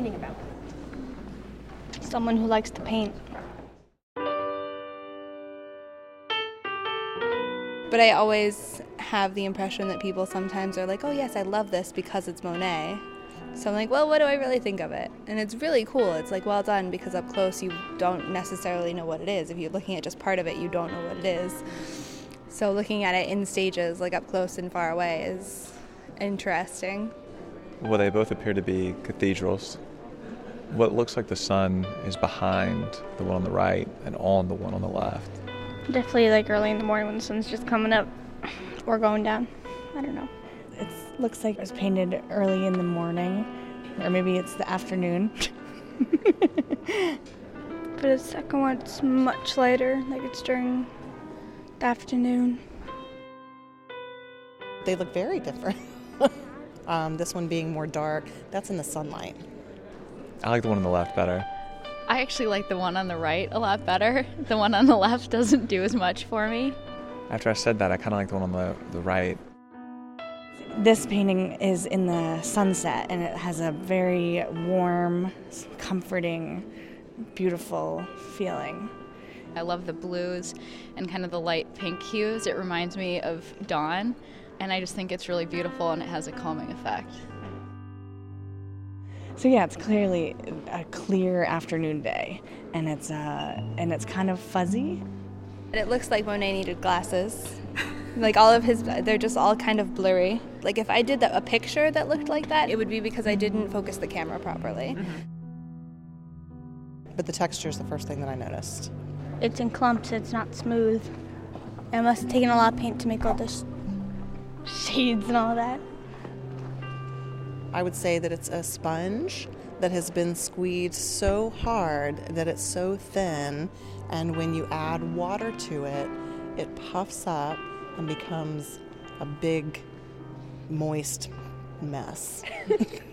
painting about? Someone who likes to paint. But I always have the impression that people sometimes are like, oh, yes, I love this because it's Monet. So I'm like, well, what do I really think of it? And it's really cool. It's like well done because up close you don't necessarily know what it is. If you're looking at just part of it, you don't know what it is. So looking at it in stages, like up close and far away, is interesting. Well, they both appear to be cathedrals. What looks like the sun is behind the one on the right and on the one on the left. Definitely like early in the morning when the sun's just coming up or going down. I don't know. It looks like it was painted early in the morning, or maybe it's the afternoon. but the second one's much lighter, like it's during the afternoon. They look very different. um, this one being more dark, that's in the sunlight. I like the one on the left better. I actually like the one on the right a lot better. The one on the left doesn't do as much for me. After I said that, I kind of like the one on the, the right. This painting is in the sunset and it has a very warm, comforting, beautiful feeling. I love the blues and kind of the light pink hues. It reminds me of dawn, and I just think it's really beautiful and it has a calming effect. So yeah, it's clearly a clear afternoon day, and it's uh, and it's kind of fuzzy. It looks like Monet needed glasses. like all of his, they're just all kind of blurry. Like if I did the, a picture that looked like that, it would be because I didn't focus the camera properly. Mm-hmm. But the texture is the first thing that I noticed. It's in clumps. It's not smooth. It must have taken a lot of paint to make all this shades and all that. I would say that it's a sponge that has been squeezed so hard that it's so thin, and when you add water to it, it puffs up and becomes a big, moist mess.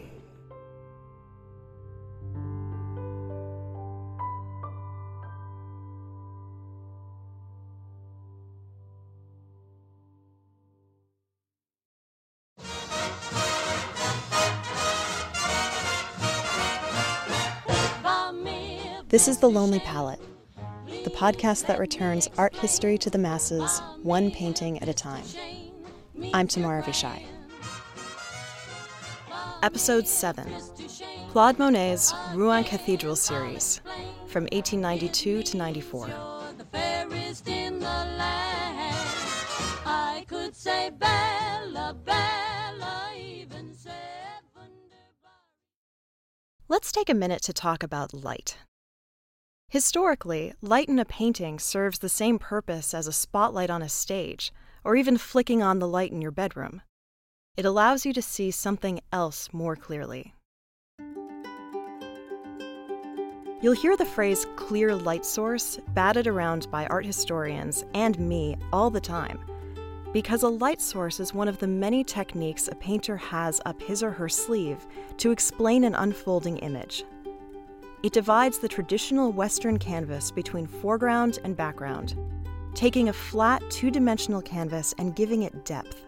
This is The Lonely Palette, the podcast that returns art history to the masses, one painting at a time. I'm Tamar Avishai. Episode 7 Claude Monet's Rouen Cathedral series, from 1892 to 94. Let's take a minute to talk about light. Historically, light in a painting serves the same purpose as a spotlight on a stage, or even flicking on the light in your bedroom. It allows you to see something else more clearly. You'll hear the phrase clear light source batted around by art historians and me all the time, because a light source is one of the many techniques a painter has up his or her sleeve to explain an unfolding image. It divides the traditional Western canvas between foreground and background, taking a flat, two dimensional canvas and giving it depth.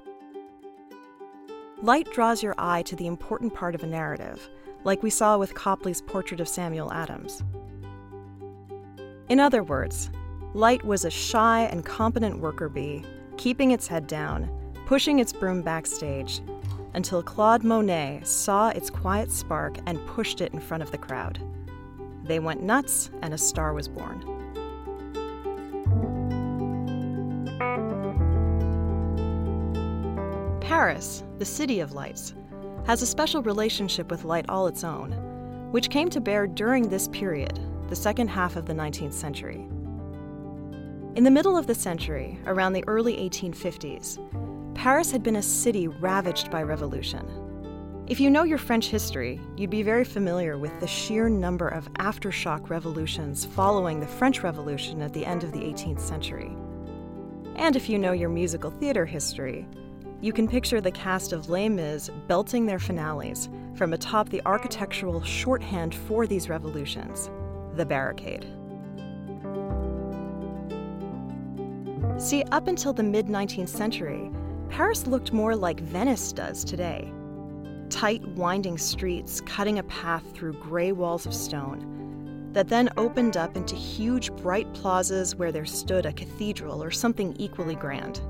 Light draws your eye to the important part of a narrative, like we saw with Copley's portrait of Samuel Adams. In other words, Light was a shy and competent worker bee, keeping its head down, pushing its broom backstage, until Claude Monet saw its quiet spark and pushed it in front of the crowd. They went nuts, and a star was born. Paris, the city of lights, has a special relationship with light all its own, which came to bear during this period, the second half of the 19th century. In the middle of the century, around the early 1850s, Paris had been a city ravaged by revolution. If you know your French history, you'd be very familiar with the sheer number of aftershock revolutions following the French Revolution at the end of the 18th century. And if you know your musical theater history, you can picture the cast of Les Mis belting their finales from atop the architectural shorthand for these revolutions the barricade. See, up until the mid 19th century, Paris looked more like Venice does today tight, winding streets cutting a path through gray walls of stone that then opened up into huge, bright plazas where there stood a cathedral or something equally grand.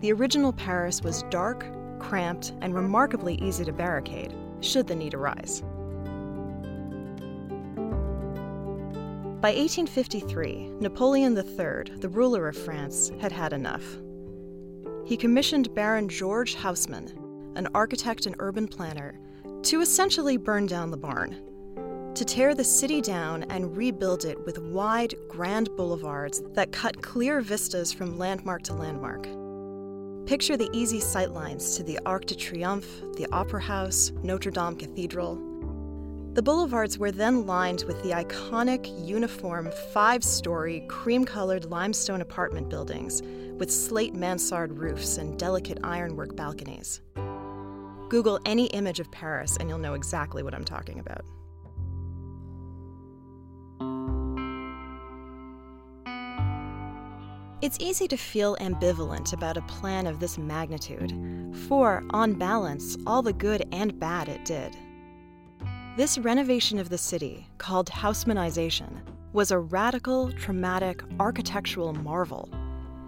The original Paris was dark, cramped, and remarkably easy to barricade, should the need arise. By 1853, Napoleon III, the ruler of France, had had enough. He commissioned Baron George Haussmann, an architect and urban planner, to essentially burn down the barn, to tear the city down and rebuild it with wide, grand boulevards that cut clear vistas from landmark to landmark. Picture the easy sightlines to the Arc de Triomphe, the Opera House, Notre Dame Cathedral, the boulevards were then lined with the iconic, uniform, five story, cream colored limestone apartment buildings with slate mansard roofs and delicate ironwork balconies. Google any image of Paris and you'll know exactly what I'm talking about. It's easy to feel ambivalent about a plan of this magnitude, for, on balance, all the good and bad it did. This renovation of the city, called Haussmannization, was a radical, traumatic, architectural marvel.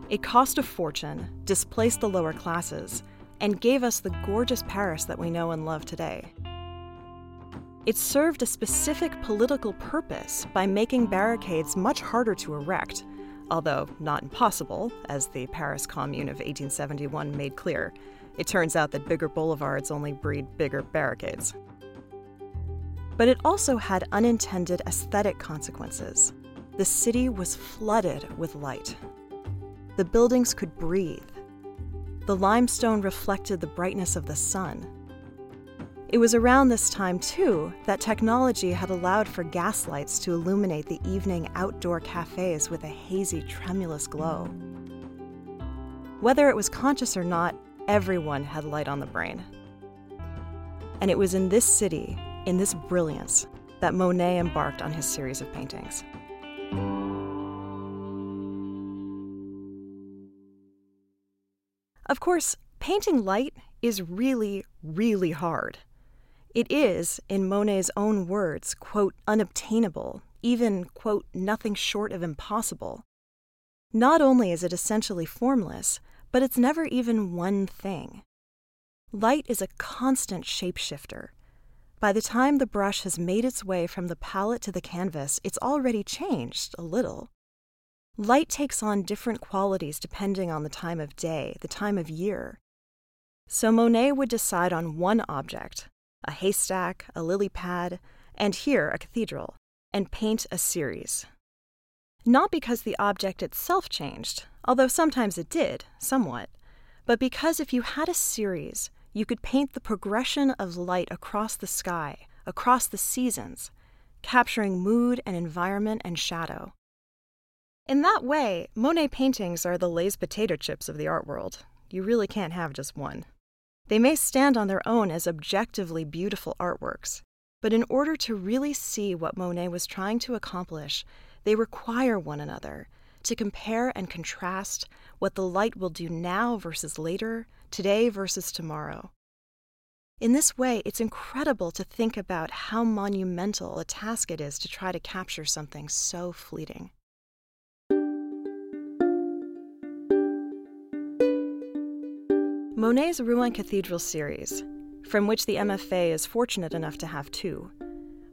It cost a fortune, displaced the lower classes, and gave us the gorgeous Paris that we know and love today. It served a specific political purpose by making barricades much harder to erect, although not impossible, as the Paris Commune of 1871 made clear. It turns out that bigger boulevards only breed bigger barricades but it also had unintended aesthetic consequences. The city was flooded with light. The buildings could breathe. The limestone reflected the brightness of the sun. It was around this time, too, that technology had allowed for gaslights to illuminate the evening outdoor cafes with a hazy, tremulous glow. Whether it was conscious or not, everyone had light on the brain. And it was in this city in this brilliance that Monet embarked on his series of paintings. Of course, painting light is really, really hard. It is, in Monet's own words, quote, unobtainable, even, quote, nothing short of impossible. Not only is it essentially formless, but it's never even one thing. Light is a constant shapeshifter, by the time the brush has made its way from the palette to the canvas, it's already changed a little. Light takes on different qualities depending on the time of day, the time of year. So Monet would decide on one object a haystack, a lily pad, and here a cathedral and paint a series. Not because the object itself changed, although sometimes it did, somewhat, but because if you had a series, you could paint the progression of light across the sky, across the seasons, capturing mood and environment and shadow. In that way, Monet paintings are the Lay's potato chips of the art world. You really can't have just one. They may stand on their own as objectively beautiful artworks, but in order to really see what Monet was trying to accomplish, they require one another to compare and contrast what the light will do now versus later, today versus tomorrow. In this way, it's incredible to think about how monumental a task it is to try to capture something so fleeting. Monet's Rouen Cathedral series, from which the MFA is fortunate enough to have two,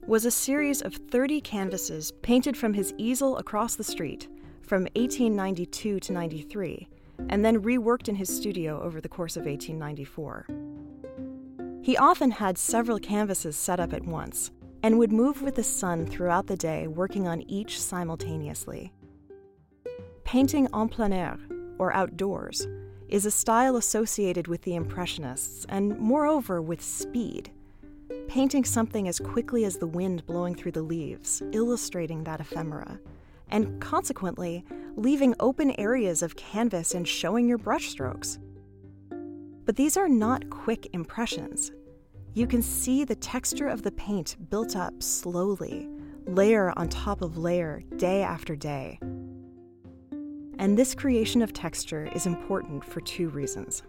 was a series of 30 canvases painted from his easel across the street from 1892 to 93 and then reworked in his studio over the course of 1894. He often had several canvases set up at once and would move with the sun throughout the day, working on each simultaneously. Painting en plein air, or outdoors, is a style associated with the Impressionists and, moreover, with speed. Painting something as quickly as the wind blowing through the leaves, illustrating that ephemera and consequently, leaving open areas of canvas and showing your brushstrokes. But these are not quick impressions. You can see the texture of the paint built up slowly, layer on top of layer, day after day. And this creation of texture is important for two reasons.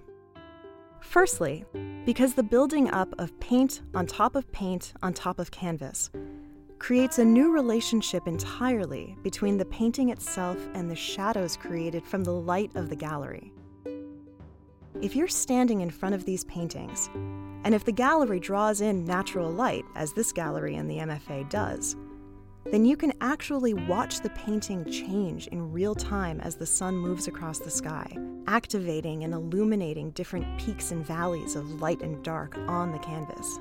Firstly, because the building up of paint on top of paint on top of canvas creates a new relationship entirely between the painting itself and the shadows created from the light of the gallery. If you're standing in front of these paintings, and if the gallery draws in natural light, as this gallery in the MFA does, then you can actually watch the painting change in real time as the sun moves across the sky, activating and illuminating different peaks and valleys of light and dark on the canvas.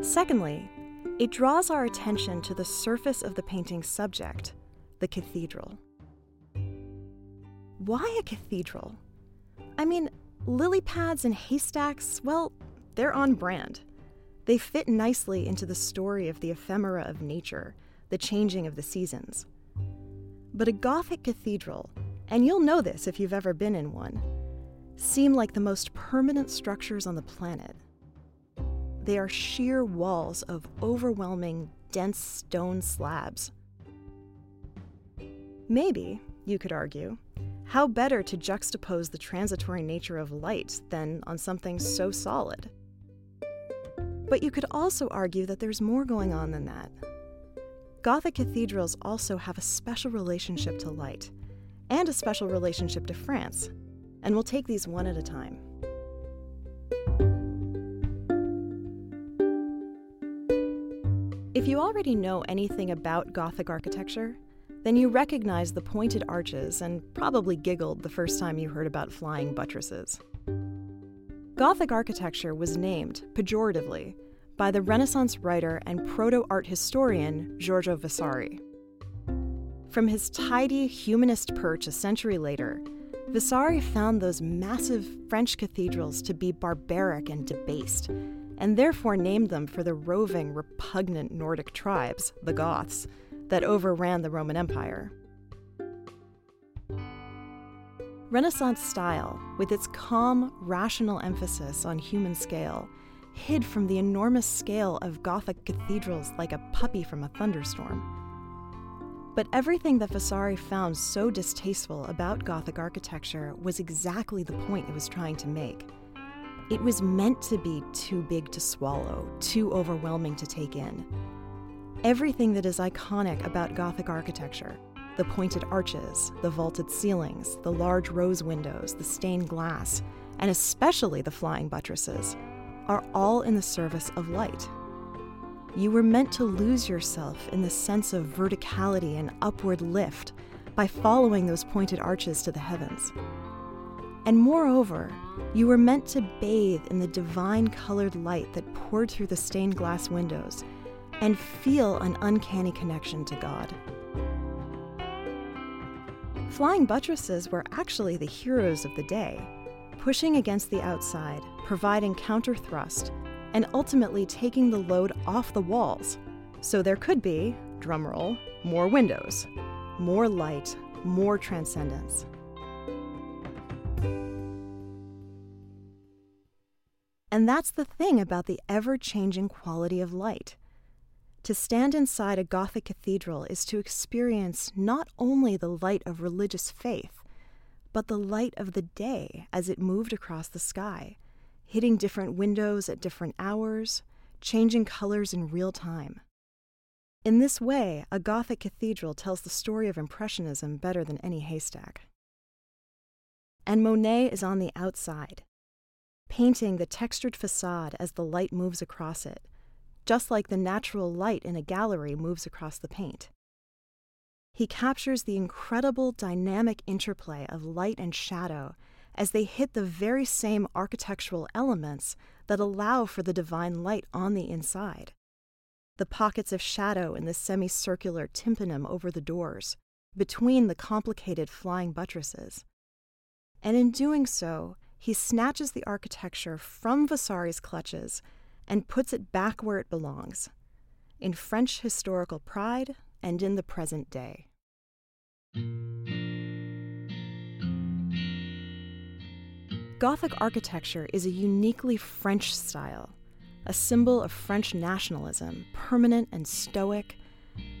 Secondly, it draws our attention to the surface of the painting's subject, the cathedral. Why a cathedral? I mean, lily pads and haystacks, well, they're on brand. They fit nicely into the story of the ephemera of nature, the changing of the seasons. But a Gothic cathedral, and you'll know this if you've ever been in one, seem like the most permanent structures on the planet. They are sheer walls of overwhelming, dense stone slabs. Maybe, you could argue, how better to juxtapose the transitory nature of light than on something so solid? But you could also argue that there's more going on than that. Gothic cathedrals also have a special relationship to light and a special relationship to France, and we'll take these one at a time. If you already know anything about Gothic architecture, then you recognize the pointed arches and probably giggled the first time you heard about flying buttresses. Gothic architecture was named, pejoratively, by the Renaissance writer and proto art historian Giorgio Vasari. From his tidy humanist perch a century later, Vasari found those massive French cathedrals to be barbaric and debased, and therefore named them for the roving, repugnant Nordic tribes, the Goths, that overran the Roman Empire. Renaissance style, with its calm, rational emphasis on human scale, hid from the enormous scale of Gothic cathedrals like a puppy from a thunderstorm. But everything that Vasari found so distasteful about Gothic architecture was exactly the point it was trying to make. It was meant to be too big to swallow, too overwhelming to take in. Everything that is iconic about Gothic architecture the pointed arches, the vaulted ceilings, the large rose windows, the stained glass, and especially the flying buttresses are all in the service of light. You were meant to lose yourself in the sense of verticality and upward lift by following those pointed arches to the heavens. And moreover, you were meant to bathe in the divine colored light that poured through the stained glass windows and feel an uncanny connection to God. Flying buttresses were actually the heroes of the day, pushing against the outside, providing counter thrust, and ultimately taking the load off the walls. So there could be, drumroll, more windows, more light, more transcendence. And that's the thing about the ever changing quality of light. To stand inside a Gothic cathedral is to experience not only the light of religious faith, but the light of the day as it moved across the sky, hitting different windows at different hours, changing colors in real time. In this way, a Gothic cathedral tells the story of Impressionism better than any haystack. And Monet is on the outside, painting the textured facade as the light moves across it, just like the natural light in a gallery moves across the paint. He captures the incredible dynamic interplay of light and shadow as they hit the very same architectural elements that allow for the divine light on the inside. The pockets of shadow in the semicircular tympanum over the doors, between the complicated flying buttresses. And in doing so, he snatches the architecture from Vasari's clutches and puts it back where it belongs in French historical pride and in the present day. Gothic architecture is a uniquely French style, a symbol of French nationalism, permanent and stoic.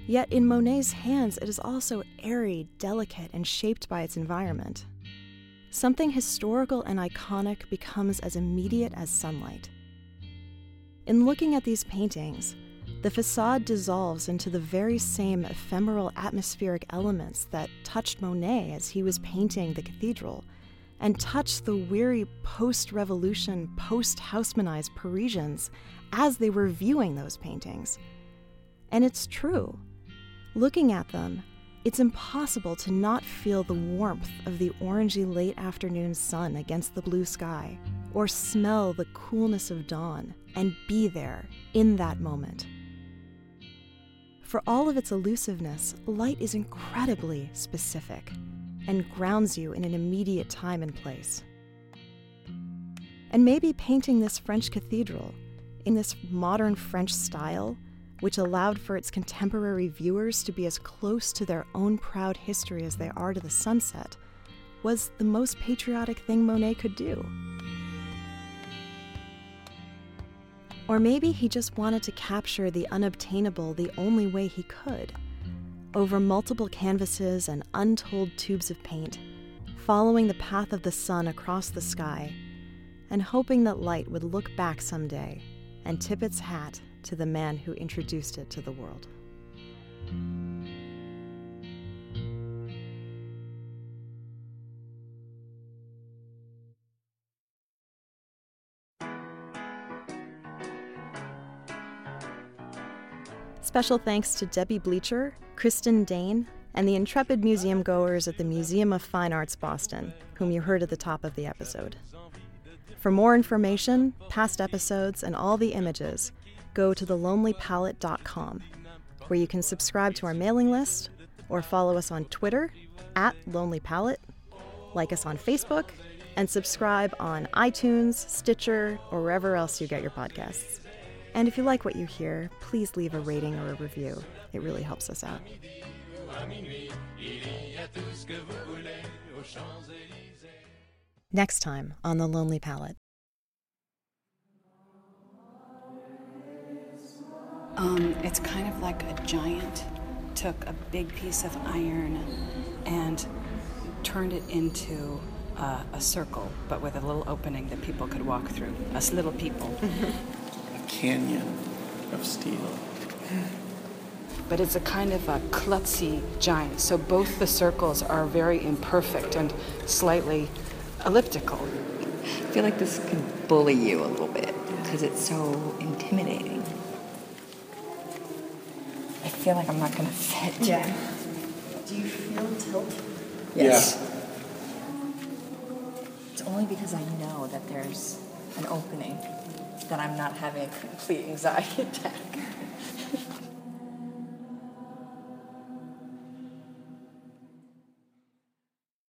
Yet in Monet's hands, it is also airy, delicate, and shaped by its environment. something historical and iconic becomes as immediate as sunlight. In looking at these paintings, the facade dissolves into the very same ephemeral atmospheric elements that touched Monet as he was painting the cathedral, and touched the weary post revolution, post Haussmannized Parisians as they were viewing those paintings. And it's true. Looking at them, it's impossible to not feel the warmth of the orangey late afternoon sun against the blue sky, or smell the coolness of dawn and be there in that moment. For all of its elusiveness, light is incredibly specific and grounds you in an immediate time and place. And maybe painting this French cathedral in this modern French style, which allowed for its contemporary viewers to be as close to their own proud history as they are to the sunset, was the most patriotic thing Monet could do. Or maybe he just wanted to capture the unobtainable the only way he could. Over multiple canvases and untold tubes of paint, following the path of the sun across the sky, and hoping that light would look back someday and tip its hat to the man who introduced it to the world. Special thanks to Debbie Bleacher, Kristen Dane, and the intrepid museum goers at the Museum of Fine Arts Boston, whom you heard at the top of the episode. For more information, past episodes, and all the images, go to thelonelypalette.com, where you can subscribe to our mailing list or follow us on Twitter at Lonely Palette, like us on Facebook, and subscribe on iTunes, Stitcher, or wherever else you get your podcasts. And if you like what you hear, please leave a rating or a review. It really helps us out. Next time on The Lonely Palette. Um, it's kind of like a giant took a big piece of iron and turned it into uh, a circle, but with a little opening that people could walk through. Us little people. a canyon of steel. But it's a kind of a klutzy giant, so both the circles are very imperfect and slightly elliptical. I feel like this could bully you a little bit because it's so intimidating. I feel like I'm not going to fit. Yeah. Do you feel tilt? Yes. It's only because I know that there's an opening that I'm not having a complete anxiety attack.